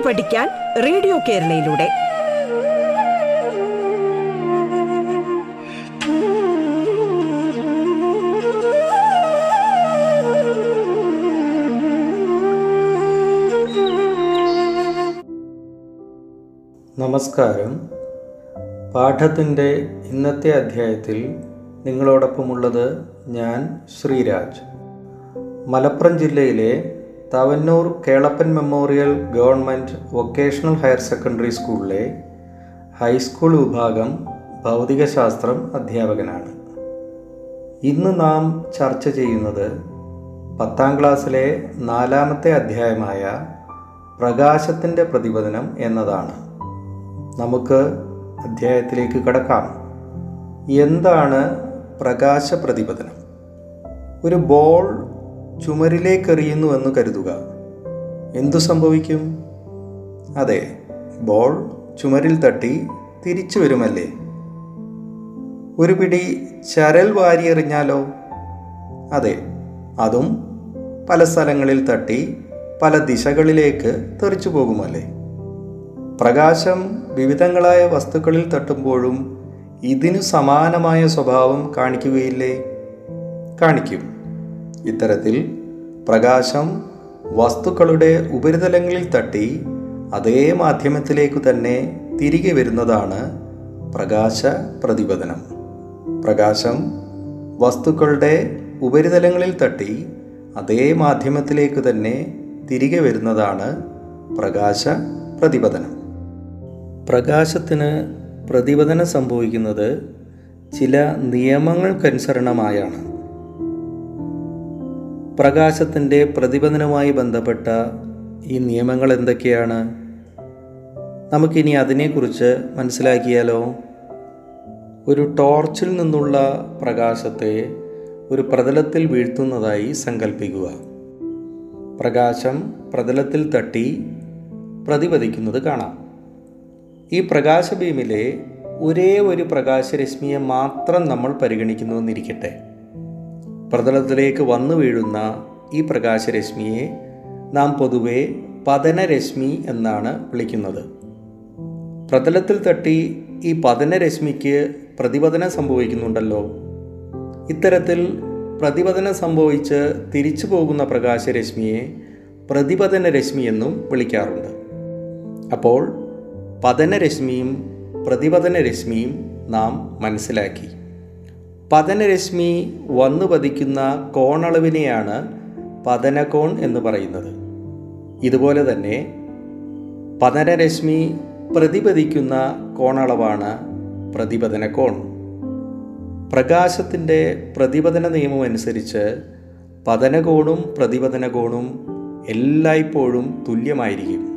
കേട്ടു പഠിക്കാൻ റേഡിയോ കേരളയിലൂടെ. നമസ്കാരം. പാഠത്തിന്റെ ഇന്നത്തെ അധ്യായത്തിൽ നിങ്ങളോടൊപ്പമുള്ളത് ഞാൻ ശ്രീരാജ്. മലപ്പുറം ജില്ലയിലെ Thavanur Kelappan memorial government vocational higher secondary സ്കൂളിലെ ഹൈസ്കൂൾ വിഭാഗം ഭൗതികശാസ്ത്രം അധ്യാപകനാണ്. ഇന്ന് നാം ചർച്ച ചെയ്യുന്നത് പത്താം ക്ലാസ്സിലെ നാലാമത്തെ അധ്യായമായ പ്രകാശത്തിന്റെ പ്രതിപതനം എന്നതാണ്. നമുക്ക് അധ്യായത്തിലേക്ക് കടക്കാം. എന്താണ് പ്രകാശ പ്രതിപതനം ഒരു ബോൾ ചുമരിലേക്ക് എറിയുന്നു എന്ന് കരുതുക. എന്തു സംഭവിക്കും? അതെ ബോൾ ചുമരിൽ തട്ടി തിരിച്ചു വരുമല്ലേ? ഒരു പിടി ചരൽ വാരിയെറിഞ്ഞാലോ? അതെ അതും പല സ്ഥലങ്ങളിൽ തട്ടി പല ദിശകളിലേക്ക് തെറിച്ചു പോകുമല്ലേ? പ്രകാശം വിവിധങ്ങളായ വസ്തുക്കളിൽ തട്ടുമ്പോഴും ഇതിനു സമാനമായ സ്വഭാവം കാണിക്കുകയില്ലേ? കാണിക്കും. ഇത്തരത്തിൽ പ്രകാശം വസ്തുക്കളുടെ ഉപരിതലങ്ങളിൽ തട്ടി അതേ മാധ്യമത്തിലേക്ക് തന്നെ തിരികെ വരുന്നതാണ് പ്രകാശ പ്രതിപതനം. പ്രകാശം വസ്തുക്കളുടെ ഉപരിതലങ്ങളിൽ തട്ടി അതേ മാധ്യമത്തിലേക്ക് തന്നെ തിരികെ വരുന്നതാണ് പ്രകാശ പ്രതിപതനം. പ്രകാശത്തിന് പ്രതിപതനം സംഭവിക്കുന്നത് ചില നിയമങ്ങൾക്കനുസരണമായാണ്. പ്രകാശത്തിന്റെ പ്രതിബന്ധനവുമായി ബന്ധപ്പെട്ട ഈ നിയമങ്ങൾ എന്തൊക്കെയാണ്? നമുക്കിനി അതിനെക്കുറിച്ച് മനസ്സിലാക്കിയാലോ? ഒരു ടോർച്ചിൽ നിന്നുള്ള പ്രകാശത്തെ ഒരു പ്രതലത്തിൽ വീഴ്ത്തുന്നതായി സങ്കല്പിക്കുക പ്രകാശം പ്രതലത്തിൽ തട്ടി പ്രതിപതിക്കുന്നത് കാണാം. ഈ പ്രകാശബീമിലെ ഒരേ ഒരു പ്രകാശരശ്മിയെ മാത്രം നമ്മൾ പരിഗണിക്കുന്നുവെന്നിരിക്കട്ടെ. പ്രതലത്തിലേക്ക് വന്നു വീഴുന്ന ഈ പ്രകാശരശ്മിയെ നാം പൊതുവെ പതനരശ്മി എന്നാണ് വിളിക്കുന്നത്. പ്രതലത്തിൽ തട്ടി ഈ പതനരശ്മിക്ക് പ്രതിപതനം സംഭവിക്കുന്നുണ്ടല്ലോ. ഇത്തരത്തിൽ പ്രതിപതനം സംഭവിച്ച് തിരിച്ചു പോകുന്ന പ്രകാശരശ്മിയെ പ്രതിപതന രശ്മി എന്നും വിളിക്കാറുണ്ട്. അപ്പോൾ പതനരശ്മിയും പ്രതിപതന രശ്മിയും നാം മനസ്സിലാക്കി. പതനരശ്മി വന്നു പതിക്കുന്ന കോണളവിനെയാണ് പതനകോൺ എന്ന് പറയുന്നത്. ഇതുപോലെ തന്നെ പതനരശ്മി പ്രതിപതിക്കുന്ന കോണളവാണ് പ്രതിപതന കോൺ പ്രകാശത്തിന്റെ പ്രതിപതന നിയമം അനുസരിച്ച് പതനകോണും പ്രതിപതന കോണും എല്ലായ്പ്പോഴും തുല്യമായിരിക്കും.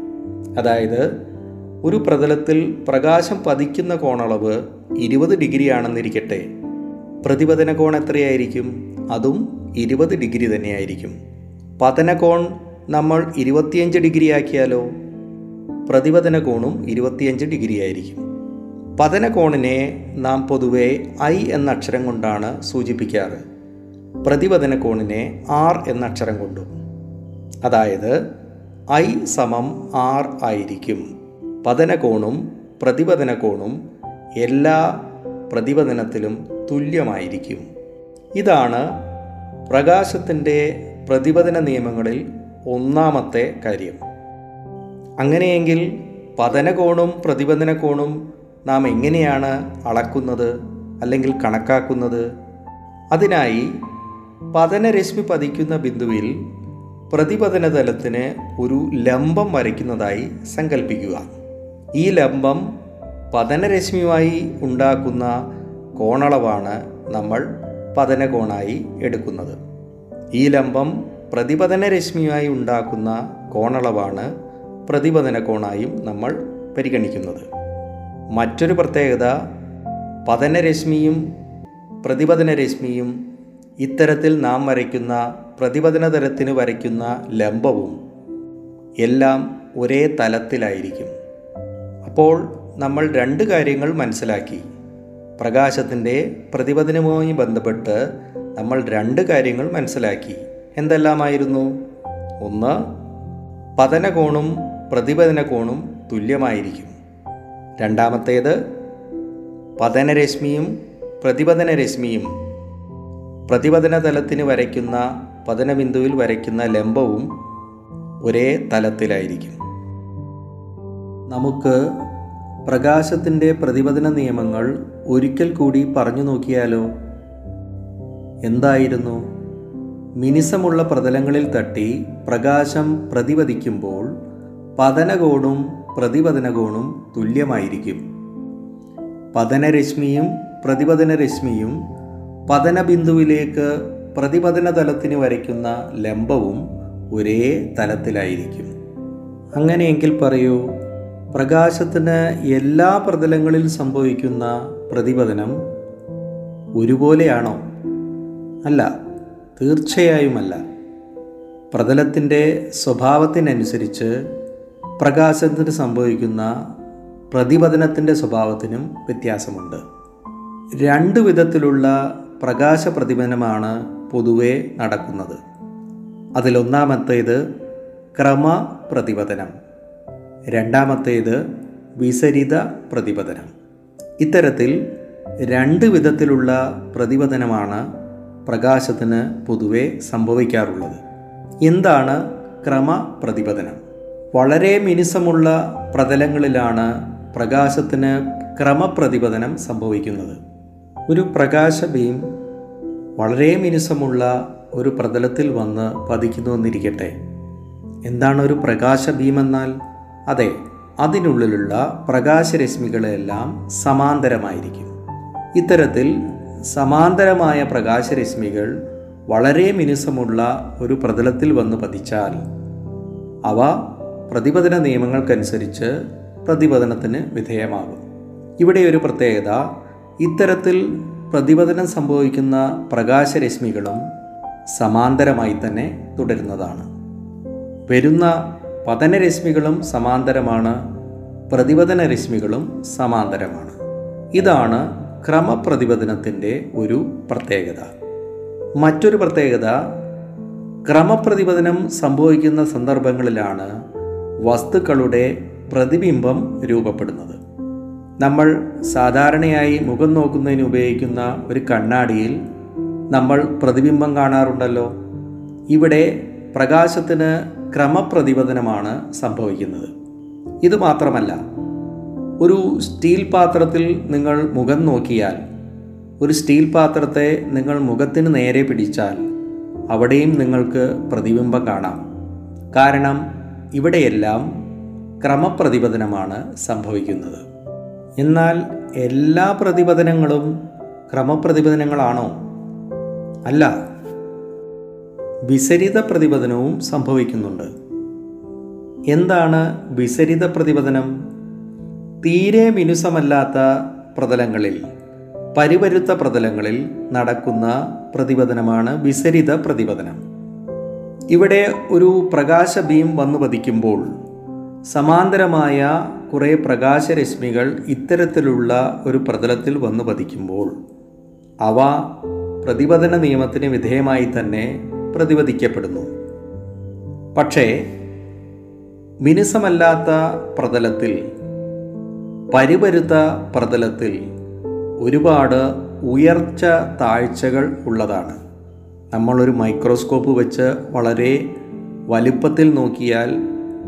അതായത് ഒരു പ്രതലത്തിൽ പ്രകാശം പതിക്കുന്ന കോണളവ് ഇരുപത് ഡിഗ്രി ആണെന്നിരിക്കട്ടെ പ്രതിപതന കോൺ എത്രയായിരിക്കും? അതും ഇരുപത് ഡിഗ്രി തന്നെയായിരിക്കും. പതന കോൺ നമ്മൾ ഇരുപത്തിയഞ്ച് ഡിഗ്രി ആക്കിയാലോ? പ്രതിപതന കോണും ഇരുപത്തിയഞ്ച് ഡിഗ്രി ആയിരിക്കും. പതന കോണിനെ നാം പൊതുവെ ഐ എന്ന അക്ഷരം കൊണ്ടാണ് സൂചിപ്പിക്കാറ്. പ്രതിപതന കോണിനെ ആർ എന്ന അക്ഷരം കൊണ്ടും. അതായത് ഐ സമം ആർ ആയിരിക്കും. പതനകോണും പ്രതിപതന കോണും എല്ലാ പ്രതിപതനത്തിലും തുല്യമായിരിക്കും. ഇതാണ് പ്രകാശത്തിന്റെ പ്രതിപതന നിയമങ്ങളിൽ ഒന്നാമത്തെ കാര്യം. അങ്ങനെയെങ്കിൽ പതനകോണും പ്രതിപതന കോണും നാം എങ്ങനെയാണ് അളക്കുന്നത് അല്ലെങ്കിൽ കണക്കാക്കുന്നത്? അതിനായി പതനരശ്മി പതിക്കുന്ന ബിന്ദുവിൽ പ്രതിപതന തലത്തിന് ഒരു ലംബം വരയ്ക്കുന്നതായി സങ്കല്പിക്കുക ഈ ലംബം പതനരശ്മിയുമായി ഉണ്ടാക്കുന്ന കോണളവാണ് നമ്മൾ പതനകോണായി എടുക്കുന്നത്. ഈ ലംബം പ്രതിപതന രശ്മിയുമായി ഉണ്ടാക്കുന്ന കോണളവാണ് പ്രതിപതന കോണായും നമ്മൾ പരിഗണിക്കുന്നത്. മറ്റൊരു പ്രത്യേകത പതനരശ്മിയും പ്രതിപതന രശ്മിയും ഇത്തരത്തിൽ നാം വരയ്ക്കുന്ന പ്രതിപതന തലത്തിന് വരയ്ക്കുന്ന ലംബവും എല്ലാം ഒരേ തലത്തിലായിരിക്കും. അപ്പോൾ നമ്മൾ രണ്ട് കാര്യങ്ങൾ മനസ്സിലാക്കി. പ്രകാശത്തിന്റെ പ്രതിപതനവുമായി ബന്ധപ്പെട്ട് നമ്മൾ രണ്ട് കാര്യങ്ങൾ മനസ്സിലാക്കി. എന്തെല്ലാമായിരുന്നു? ഒന്ന് പതനകോണും പ്രതിപതന കോണും തുല്യമായിരിക്കും. രണ്ടാമത്തേത് പതനരശ്മിയും പ്രതിപതന രശ്മിയും പ്രതിപതന തലത്തിന് വരയ്ക്കുന്ന പതനബിന്ദുവിൽ വരയ്ക്കുന്ന ലംബവും ഒരേ തലത്തിലായിരിക്കും. നമുക്ക് പ്രകാശത്തിന്റെ പ്രതിപതന നിയമങ്ങൾ ഒരിക്കൽ കൂടി പറഞ്ഞു നോക്കിയാലോ? എന്തായിരുന്നു? മിനിസമുള്ള പ്രതലങ്ങളിൽ തട്ടി പ്രകാശം പ്രതിപതിക്കുമ്പോൾ പതനകോണും പ്രതിപതനകോണും തുല്യമായിരിക്കും. പതനരശ്മിയും പ്രതിപതനരശ്മിയും പതനബിന്ദുവിലേക്ക് പ്രതിപതന തലത്തിന് വരയ്ക്കുന്ന ലംബവും ഒരേ തലത്തിലായിരിക്കും. അങ്ങനെയെങ്കിൽ പറയൂ പ്രകാശത്തിന് എല്ലാ പ്രതലങ്ങളിൽ സംഭവിക്കുന്ന പ്രതിപതനം ഒരുപോലെയാണോ? അല്ല തീർച്ചയായുമല്ല. പ്രതലത്തിന്റെ സ്വഭാവത്തിനനുസരിച്ച് പ്രകാശത്തിന് സംഭവിക്കുന്ന പ്രതിപതനത്തിന്റെ സ്വഭാവത്തിനും വ്യത്യാസമുണ്ട്. രണ്ട് വിധത്തിലുള്ള പ്രകാശ പ്രതിപതനമാണ് പൊതുവെ നടക്കുന്നത്. അതിലൊന്നാമത്തേത് ക്രമ പ്രതിപതനം രണ്ടാമത്തേത് വിസരിത പ്രതിപതനം ഇത്തരത്തിൽ രണ്ട് വിധത്തിലുള്ള പ്രതിപതനമാണ് പ്രകാശത്തിന് പൊതുവെ സംഭവിക്കാറുള്ളത്. എന്താണ് ക്രമ പ്രതിപതനം വളരെ മിനുസമുള്ള പ്രതലങ്ങളിലാണ് പ്രകാശത്തിന് ക്രമപ്രതിപതനം സംഭവിക്കുന്നത്. ഒരു പ്രകാശ ബീം വളരെ മിനുസമുള്ള ഒരു പ്രതലത്തിൽ വന്ന് പതിക്കുന്നു എന്നിരിക്കട്ടെ. എന്താണ് ഒരു പ്രകാശ ഭീമെന്നാൽ എന്നാൽ അതെ അതിനുള്ളിലുള്ള പ്രകാശരശ്മികളെല്ലാം സമാന്തരമായിരിക്കും. ഇത്തരത്തിൽ സമാന്തരമായ പ്രകാശരശ്മികൾ വളരെ മിനുസമുള്ള ഒരു പ്രതലത്തിൽ വന്ന് പതിച്ചാൽ അവ പ്രതിപതന നിയമങ്ങൾക്കനുസരിച്ച് പ്രതിപതനത്തിന് വിധേയമാകും. ഇവിടെ ഒരു പ്രത്യേകത ഇത്തരത്തിൽ പ്രതിപതനം സംഭവിക്കുന്ന പ്രകാശരശ്മികളും സമാന്തരമായി തന്നെ തുടരുന്നതാണ്. വരുന്ന പതനരശ്മികളും സമാന്തരമാണ് പ്രതിപതന രശ്മികളും സമാന്തരമാണ്. ഇതാണ് ക്രമപ്രതിപതനത്തിന്റെ ഒരു പ്രത്യേകത. മറ്റൊരു പ്രത്യേകത ക്രമപ്രതിപതനം സംഭവിക്കുന്ന സന്ദർഭങ്ങളിലാണ് വസ്തുക്കളുടെ പ്രതിബിംബം രൂപപ്പെടുന്നത്. നമ്മൾ സാധാരണയായി മുഖം നോക്കുന്നതിന് ഉപയോഗിക്കുന്ന ഒരു കണ്ണാടിയിൽ നമ്മൾ പ്രതിബിംബം കാണാറുണ്ടല്ലോ. ഇവിടെ പ്രകാശത്തിന് ക്രമപ്രതിപതനമാണ് സംഭവിക്കുന്നത്. ഇത് മാത്രമല്ല ഒരു സ്റ്റീൽ പാത്രത്തിൽ നിങ്ങൾ മുഖം നോക്കിയാൽ ഒരു സ്റ്റീൽ പാത്രത്തെ നിങ്ങൾ മുഖത്തിന് നേരെ പിടിച്ചാൽ അവിടെയും നിങ്ങൾക്ക് പ്രതിബിംബം കാണാം. കാരണം ഇവിടെയെല്ലാം ക്രമപ്രതിപതനമാണ് സംഭവിക്കുന്നത്. എന്നാൽ എല്ലാ പ്രതിപതനങ്ങളും ക്രമപ്രതിപതനങ്ങളാണോ അല്ല. വിസരിത പ്രതിപതനവും സംഭവിക്കുന്നുണ്ട്. എന്താണ് വിസരിത പ്രതിപതനം? തീരെ മിനുസമല്ലാത്ത പ്രതലങ്ങളിൽ പരിവരുത്ത പ്രതലങ്ങളിൽ നടക്കുന്ന പ്രതിപതനമാണ് വിസരിത പ്രതിപതനം. ഇവിടെ ഒരു പ്രകാശ ബീം വന്നു പതിക്കുമ്പോൾ സമാന്തരമായ കുറേ പ്രകാശരശ്മികൾ ഇത്തരത്തിലുള്ള ഒരു പ്രതലത്തിൽ വന്നു പതിക്കുമ്പോൾ അവ പ്രതിപതന നിയമത്തിന് വിധേയമായി തന്നെ പ്രതിപദിക്കപ്പെടുന്നു പക്ഷേ മിനുസമല്ലാത്ത പ്രതലത്തിൽ പരിപരുത്ത പ്രതലത്തിൽ ഒരുപാട് ഉയർച്ച താഴ്ചകൾ ഉള്ളതാണ്. നമ്മളൊരു മൈക്രോസ്കോപ്പ് വെച്ച് വളരെ വലുപ്പത്തിൽ നോക്കിയാൽ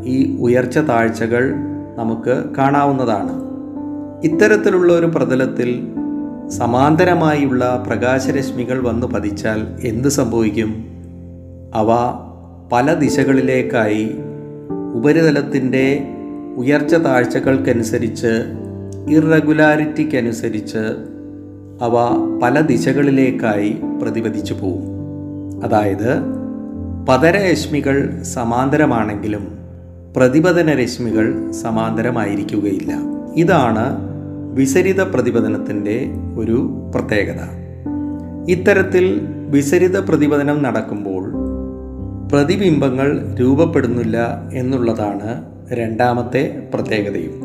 ഈ ഉയർച്ച താഴ്ചകൾ നമുക്ക് കാണാവുന്നതാണ്. ഇത്തരത്തിലുള്ള ഒരു പ്രതലത്തിൽ സമാന്തരമായുള്ള പ്രകാശരശ്മികൾ വന്നു പതിച്ചാൽ എന്ത് സംഭവിക്കും? അവ പല ദിശകളിലേക്കായി ഉപരിതലത്തിന്റെ ഉയർച്ച താഴ്ചകൾക്കനുസരിച്ച് ഇറഗുലാരിറ്റിക്കനുസരിച്ച് അവ പല ദിശകളിലേക്കായി പ്രതിപദിച്ചു പോവും. അതായത് പതരരശ്മികൾ സമാന്തരമാണെങ്കിലും പ്രതിപതന രശ്മികൾ സമാന്തരമായിരിക്കുകയില്ല. ഇതാണ് വിസരിത പ്രതിപതനത്തിന്റെ ഒരു പ്രത്യേകത. ഇത്തരത്തിൽ വിസരിത പ്രതിപതനം നടക്കുമ്പോൾ പ്രതിബിംബങ്ങൾ രൂപപ്പെടുന്നില്ല എന്നുള്ളതാണ് രണ്ടാമത്തെ പ്രത്യേകതയും.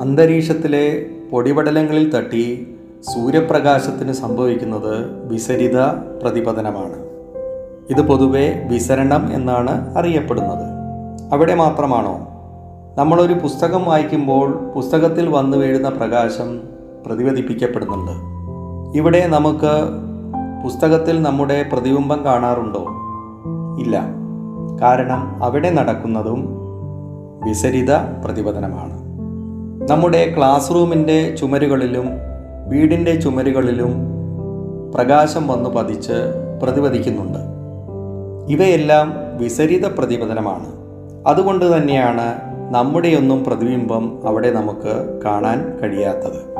അന്തരീക്ഷത്തിലെ പൊടിപടലങ്ങളിൽ തട്ടി സൂര്യപ്രകാശത്തിന് സംഭവിക്കുന്നത് വിസരിത പ്രതിപതനമാണ്. ഇത് പൊതുവെ വിസരണം എന്നാണ് അറിയപ്പെടുന്നത്. അവിടെ മാത്രമാണോ? നമ്മളൊരു പുസ്തകം വായിക്കുമ്പോൾ പുസ്തകത്തിൽ വന്നു വീഴുന്ന പ്രകാശം പ്രതിപതിപ്പിക്കപ്പെടുന്നുണ്ട്. ഇവിടെ നമുക്ക് പുസ്തകത്തിൽ നമ്മുടെ പ്രതിബിംബം കാണാറുണ്ടോ? ഇല്ല. കാരണം അവിടെ നടക്കുന്നതും വിസരിത പ്രതിപതനമാണ്. നമ്മുടെ ക്ലാസ് റൂമിന്റെ ചുമരുകളിലും വീടിന്റെ ചുമരുകളിലും പ്രകാശം വന്ന് പതിച്ച് പ്രതിപദിക്കുന്നുണ്ട് ഇവയെല്ലാം വിസരിത പ്രതിപതനമാണ്. അതുകൊണ്ട് തന്നെയാണ് നമ്മുടെയൊന്നും പ്രതിബിംബം അവിടെ നമുക്ക് കാണാൻ കഴിയാത്തത്.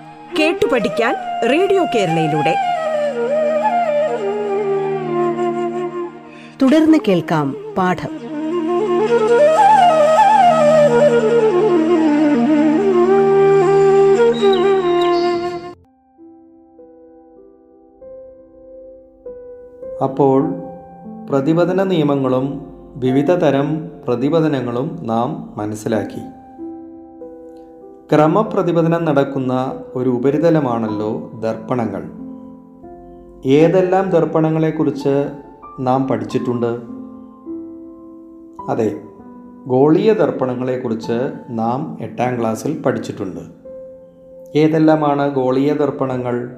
കേട്ടു പഠിക്കാൻ റേഡിയോ കേരളയിലൂടെ. തുടർന്ന് കേൾക്കാം പാഠം. അപ്പോൾ പ്രതിപതന നിയമങ്ങളും വിവിധ തരം പ്രതിപതനങ്ങളും നാം മനസ്സിലാക്കി. ക്രമപ്രതിപതനം നടക്കുന്ന ഒരു ഉപരിതലമാണല്ലോ ദർപ്പണങ്ങൾ. ഏതെല്ലാം ദർപ്പണങ്ങളെക്കുറിച്ച് നാം പഠിച്ചിട്ടുണ്ട്? അതെ ഗോളീയ ദർപ്പണങ്ങളെക്കുറിച്ച് നാം എട്ടാം ക്ലാസ്സിൽ പഠിച്ചിട്ടുണ്ട്. ഏതെല്ലാമാണ് ഗോളീയ ദർപ്പണങ്ങൾ?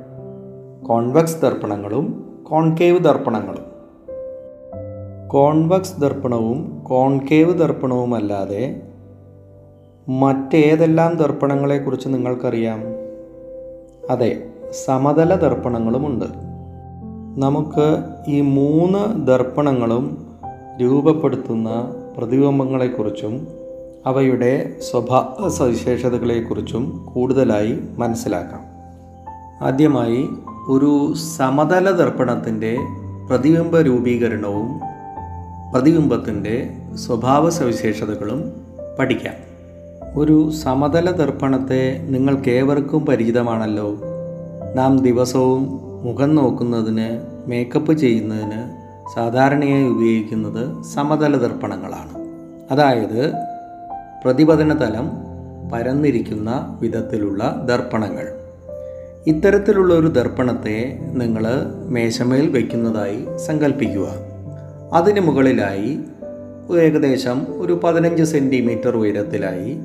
കോൺവെക്സ് ദർപ്പണങ്ങളും കോൺകേവ് ദർപ്പണങ്ങളും. കോൺവെക്സ് ദർപ്പണവും കോൺകേവ് ദർപ്പണവുമല്ലാതെ മറ്റേതെല്ലാം ദർപ്പണങ്ങളെക്കുറിച്ച് നിങ്ങൾക്കറിയാം? അതെ സമതല ദർപ്പണങ്ങളുമുണ്ട്. നമുക്ക് ഈ മൂന്ന് ദർപ്പണങ്ങളും രൂപപ്പെടുത്തുന്ന പ്രതിബിംബങ്ങളെക്കുറിച്ചും അവയുടെ സ്വഭാവ സവിശേഷതകളെക്കുറിച്ചും കൂടുതലായി മനസ്സിലാക്കാം. ആദ്യമായി ഒരു സമതല ദർപ്പണത്തിന്റെ പ്രതിബിംബ രൂപീകരണവും പ്രതിബിംബത്തിന്റെ സ്വഭാവ സവിശേഷതകളും പഠിക്കാം. ഒരു സമതല ദർപ്പണത്തെ നിങ്ങൾക്കേവർക്കും പരിചിതമാണല്ലോ. നാം ദിവസവും മുഖം നോക്കുന്നതിന് മേക്കപ്പ് ചെയ്യുന്നതിന് സാധാരണയായി ഉപയോഗിക്കുന്നത് സമതല ദർപ്പണങ്ങളാണ്. അതായത് പ്രതിപതന തലം പരന്നിരിക്കുന്ന വിധത്തിലുള്ള ദർപ്പണങ്ങൾ. ഇത്തരത്തിലുള്ള ഒരു ദർപ്പണത്തെ നിങ്ങൾ മേശമേൽ വയ്ക്കുന്നതായി സങ്കല്പിക്കുക അതിന് മുകളിലായി ഏകദേശം ഒരു പതിനഞ്ച് സെന്റിമീറ്റർ ഉയരത്തിലായി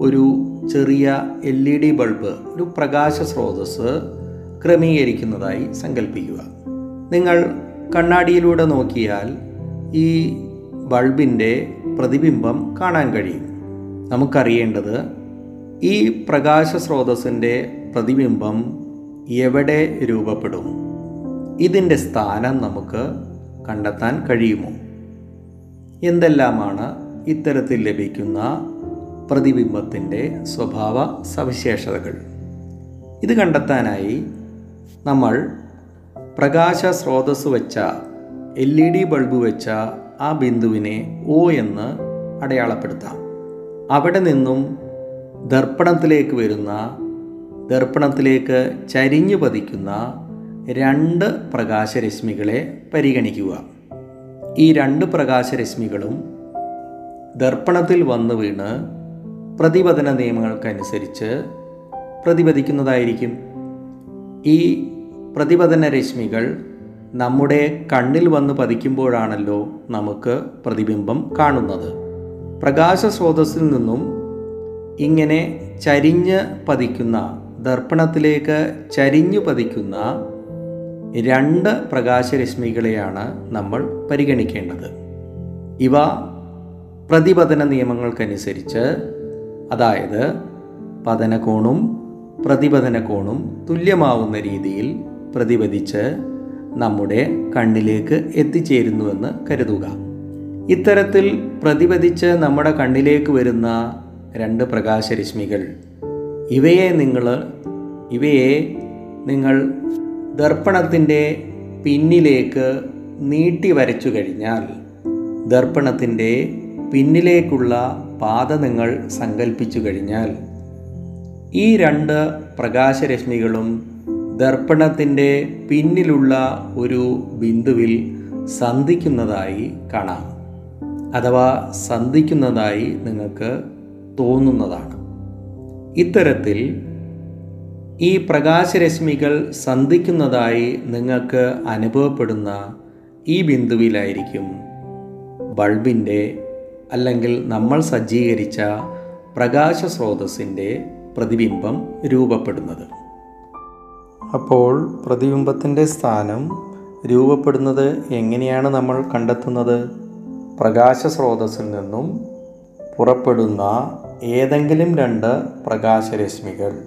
ഒരു ചെറിയ എൽ ഇ ഡി ബൾബ് ഒരു പ്രകാശ സ്രോതസ് ക്രമീകരിക്കുന്നതായി സങ്കല്പിക്കുക നിങ്ങൾ കണ്ണാടിയിലൂടെ നോക്കിയാൽ ഈ ബൾബിന്റെ പ്രതിബിംബം കാണാൻ കഴിയും. നമുക്കറിയേണ്ടത് ഈ പ്രകാശ സ്രോതസ്സിന്റെ പ്രതിബിംബം എവിടെ രൂപപ്പെടും? ഇതിന്റെ സ്ഥാനം നമുക്ക് കണ്ടെത്താൻ കഴിയുമോ? എന്തെല്ലാമാണ് ഇത്തരത്തിൽ ലഭിക്കുന്ന പ്രതിബിംബത്തിന്റെ സ്വഭാവ സവിശേഷതകൾ. ഇത് കണ്ടെത്താനായി നമ്മൾ പ്രകാശ സ്രോതസ് വെച്ച എൽ ഇ ഡി ബൾബ് വെച്ച ആ ബിന്ദുവിനെ ഒ എന്ന് അടയാളപ്പെടുത്താം. അവിടെ നിന്നും ദർപ്പണത്തിലേക്ക് വരുന്ന ദർപ്പണത്തിലേക്ക് ചരിഞ്ഞു പതിക്കുന്ന രണ്ട് പ്രകാശരശ്മികളെ പരിഗണിക്കുക. ഈ രണ്ട് പ്രകാശരശ്മികളും ദർപ്പണത്തിൽ വന്നു വീണ് പ്രതിപതന നിയമങ്ങൾക്കനുസരിച്ച് പ്രതിപദിക്കുന്നതായിരിക്കും. ഈ പ്രതിപതന രശ്മികൾ നമ്മുടെ കണ്ണിൽ വന്ന് പതിക്കുമ്പോഴാണല്ലോ നമുക്ക് പ്രതിബിംബം കാണുന്നത്. പ്രകാശ സ്രോതസ്സിൽ നിന്നും ഇങ്ങനെ ചരിഞ്ഞ് പതിക്കുന്ന ദർപ്പണത്തിലേക്ക് ചരിഞ്ഞു പതിക്കുന്ന രണ്ട് പ്രകാശരശ്മികളെയാണ് നമ്മൾ പരിഗണിക്കേണ്ടത്. ഇവ പ്രതിപതന നിയമങ്ങൾക്കനുസരിച്ച് അതായത് പതനകോണും പ്രതിപതന കോണും തുല്യമാവുന്ന രീതിയിൽ പ്രതിപതിച്ച് നമ്മുടെ കണ്ണിലേക്ക് എത്തിച്ചേരുന്നുവെന്ന് കരുതുക. ഇത്തരത്തിൽ പ്രതിപതിച്ച് നമ്മുടെ കണ്ണിലേക്ക് വരുന്ന രണ്ട് പ്രകാശരശ്മികൾ ഇവയെ നിങ്ങൾ ഇവയെ നിങ്ങൾ ദർപ്പണത്തിന്റെ പിന്നിലേക്ക് നീട്ടി വരച്ചു കഴിഞ്ഞാൽ ദർപ്പണത്തിന്റെ പിന്നിലേക്കുള്ള പാത നിങ്ങൾ സങ്കല്പിച്ചു കഴിഞ്ഞാൽ ഈ രണ്ട് പ്രകാശരശ്മികളും ദർപ്പണത്തിന്റെ പിന്നിലുള്ള ഒരു ബിന്ദുവിൽ സന്ധിക്കുന്നതായി കാണാം. അഥവാ സന്ധിക്കുന്നതായി നിങ്ങൾക്ക് തോന്നുന്നതാണ്. ഇത്തരത്തിൽ ഈ പ്രകാശരശ്മികൾ സന്ധിക്കുന്നതായി നിങ്ങൾക്ക് അനുഭവപ്പെടുന്ന ഈ ബിന്ദുവിലായിരിക്കും ബൾബിന്റെ അല്ലെങ്കിൽ നമ്മൾ സജ്ജീകരിച്ച പ്രകാശ സ്രോതസ്സിന്റെ പ്രതിബിംബം രൂപപ്പെടുന്നത്. അപ്പോൾ പ്രതിബിംബത്തിന്റെ സ്ഥാനം രൂപപ്പെടുന്നത് എങ്ങനെയാണ് നമ്മൾ കണ്ടെത്തുന്നത്? പ്രകാശ സ്രോതസ്സിൽ നിന്നും പുറപ്പെടുന്ന ഏതെങ്കിലും രണ്ട് പ്രകാശരശ്മികൾ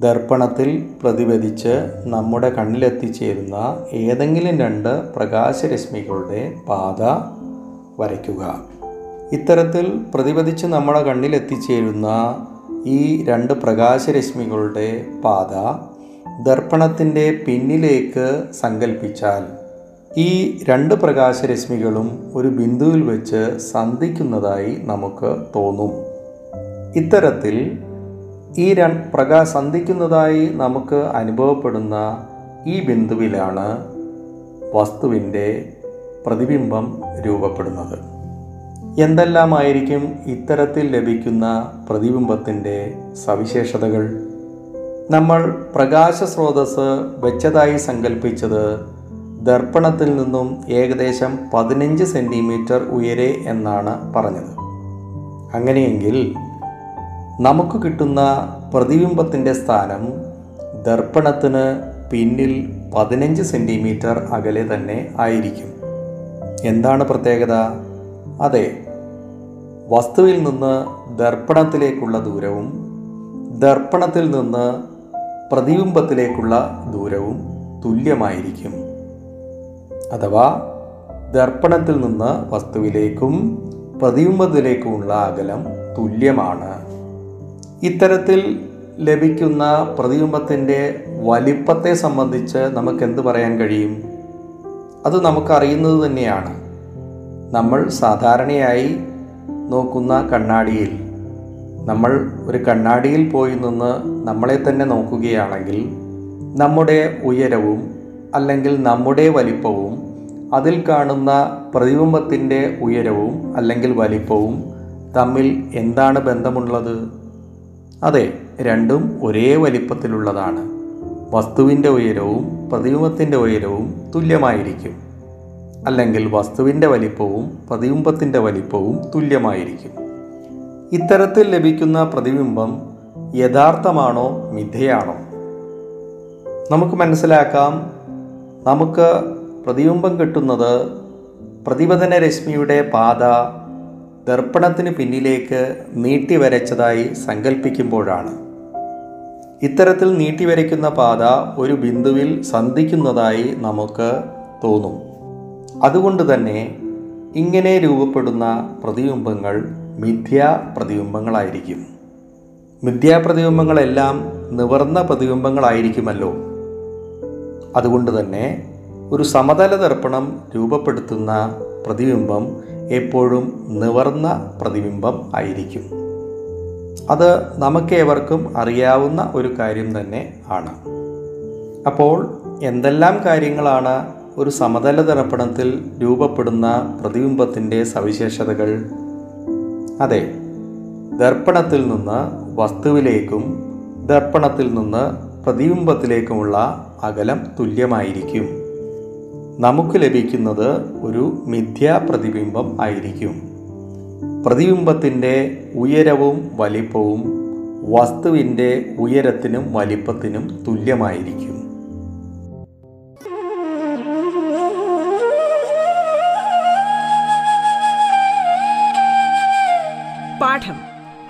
ദർപ്പണത്തിൽ പ്രതിപതിച്ച് നമ്മുടെ കണ്ണിലെത്തിച്ചേരുന്ന ഏതെങ്കിലും രണ്ട് പ്രകാശരശ്മികളുടെ പാത വരയ്ക്കുക. ഇത്തരത്തിൽ പ്രതിപതിച്ച് നമ്മുടെ കണ്ണിൽ എത്തിച്ചേരുന്ന ഈ രണ്ട് പ്രകാശരശ്മികളുടെ പാത ദർപ്പണത്തിന്റെ പിന്നിലേക്ക് സങ്കല്പിച്ചാൽ ഈ രണ്ട് പ്രകാശരശ്മികളും ഒരു ബിന്ദുവിൽ വെച്ച് സന്ധിക്കുന്നതായി നമുക്ക് തോന്നും. ഇത്തരത്തിൽ ഈ ര പ്രകാ സന്ധിക്കുന്നതായി നമുക്ക് അനുഭവപ്പെടുന്ന ഈ ബിന്ദുവിലാണ് വസ്തുവിന്റെ പ്രതിബിംബം രൂപപ്പെടുന്നത്. എന്തെല്ലാമായിരിക്കും ഇത്തരത്തിൽ ലഭിക്കുന്ന പ്രതിബിംബത്തിന്റെ സവിശേഷതകൾ? നമ്മൾ പ്രകാശ സ്രോതസ് വെച്ചതായി സങ്കല്പിച്ചത് ദർപ്പണത്തിൽ നിന്നും ഏകദേശം പതിനഞ്ച് സെന്റിമീറ്റർ ഉയരെ എന്നാണ് പറഞ്ഞത്. അങ്ങനെയെങ്കിൽ നമുക്ക് കിട്ടുന്ന പ്രതിബിംബത്തിന്റെ സ്ഥാനം ദർപ്പണത്തിന് പിന്നിൽ പതിനഞ്ച് സെന്റിമീറ്റർ അകലെ തന്നെ ആയിരിക്കും. എന്താണ് പ്രത്യേകത? അതെ വസ്തുവിൽ നിന്ന് ദർപ്പണത്തിലേക്കുള്ള ദൂരവും ദർപ്പണത്തിൽ നിന്ന് പ്രതിബിംബത്തിലേക്കുള്ള ദൂരവും തുല്യമായിരിക്കും. അഥവാ ദർപ്പണത്തിൽ നിന്ന് വസ്തുവിലേക്കും പ്രതിബിംബത്തിലേക്കുമുള്ള അകലം തുല്യമാണ്. ഇത്തരത്തിൽ ലഭിക്കുന്ന പ്രതിബിംബത്തിന്റെ വലിപ്പത്തെ സംബന്ധിച്ച് നമുക്ക് എന്ത് പറയാൻ കഴിയും? അത് നമുക്കറിയുന്നത് തന്നെയാണ്. നമ്മൾ സാധാരണയായി നോക്കുന്ന കണ്ണാടിയിൽ. നമ്മൾ ഒരു കണ്ണാടിയിൽ പോയി നിന്ന് നമ്മളെ തന്നെ നോക്കുകയാണെങ്കിൽ നമ്മുടെ ഉയരവും അല്ലെങ്കിൽ നമ്മുടെ വലിപ്പവും അതിൽ കാണുന്ന പ്രതിബിംബത്തിന്റെ ഉയരവും അല്ലെങ്കിൽ വലിപ്പവും തമ്മിൽ എന്താണ് ബന്ധമുള്ളത്? അതെ രണ്ടും ഒരേ വലിപ്പത്തിലുള്ളതാണ്. വസ്തുവിന്റെ ഉയരവും പ്രതിബിംബത്തിന്റെ ഉയരവും തുല്യമായിരിക്കും. അല്ലെങ്കിൽ വസ്തുവിന്റെ വലിപ്പവും പ്രതിബിംബത്തിന്റെ വലിപ്പവും തുല്യമായിരിക്കും. ഇത്തരത്തിൽ ലഭിക്കുന്ന പ്രതിബിംബം യഥാർത്ഥമാണോ മിഥ്യയാണോ? നമുക്ക് മനസ്സിലാക്കാം. നമുക്ക് പ്രതിബിംബം കിട്ടുന്നത് പ്രതിപതന രശ്മിയുടെ പാത ദർപ്പണത്തിന് പിന്നിലേക്ക് നീട്ടി വരച്ചതായി സങ്കല്പിക്കുമ്പോഴാണ് ഇത്തരത്തിൽ നീട്ടി വരയ്ക്കുന്ന പാത ഒരു ബിന്ദുവിൽ സന്ധിക്കുന്നതായി നമുക്ക് തോന്നും. അതുകൊണ്ട് തന്നെ ഇങ്ങനെ രൂപപ്പെടുന്ന പ്രതിബിംബങ്ങൾ മിഥ്യാ പ്രതിബിംബങ്ങളായിരിക്കും. മിഥ്യാ പ്രതിബിംബങ്ങളെല്ലാം നിവർന്ന പ്രതിബിംബങ്ങളായിരിക്കുമല്ലോ. അതുകൊണ്ട് തന്നെ ഒരു സമതല ദർപ്പണം രൂപപ്പെടുത്തുന്ന പ്രതിബിംബം എപ്പോഴും നിവർന്ന പ്രതിബിംബം ആയിരിക്കും. അത് നമുക്കേവർക്കും അറിയാവുന്ന ഒരു കാര്യം തന്നെ ആണ്. അപ്പോൾ എന്തെല്ലാം കാര്യങ്ങളാണ് ഒരു സമതല ദർപ്പണത്തിൽ രൂപപ്പെടുന്ന പ്രതിബിംബത്തിന്റെ സവിശേഷതകൾ. അതെ ദർപ്പണത്തിൽ നിന്ന് വസ്തുവിലേക്കും ദർപ്പണത്തിൽ നിന്ന് പ്രതിബിംബത്തിലേക്കുമുള്ള അകലം തുല്യമായിരിക്കും. നമുക്ക് ലഭിക്കുന്നത് ഒരു മിഥ്യാ പ്രതിബിംബം ആയിരിക്കും. പ്രതിബിംബത്തിന്റെ ഉയരവും വലിപ്പവും വസ്തുവിന്റെ ഉയരത്തിനും വലിപ്പത്തിനും തുല്യമായിരിക്കും.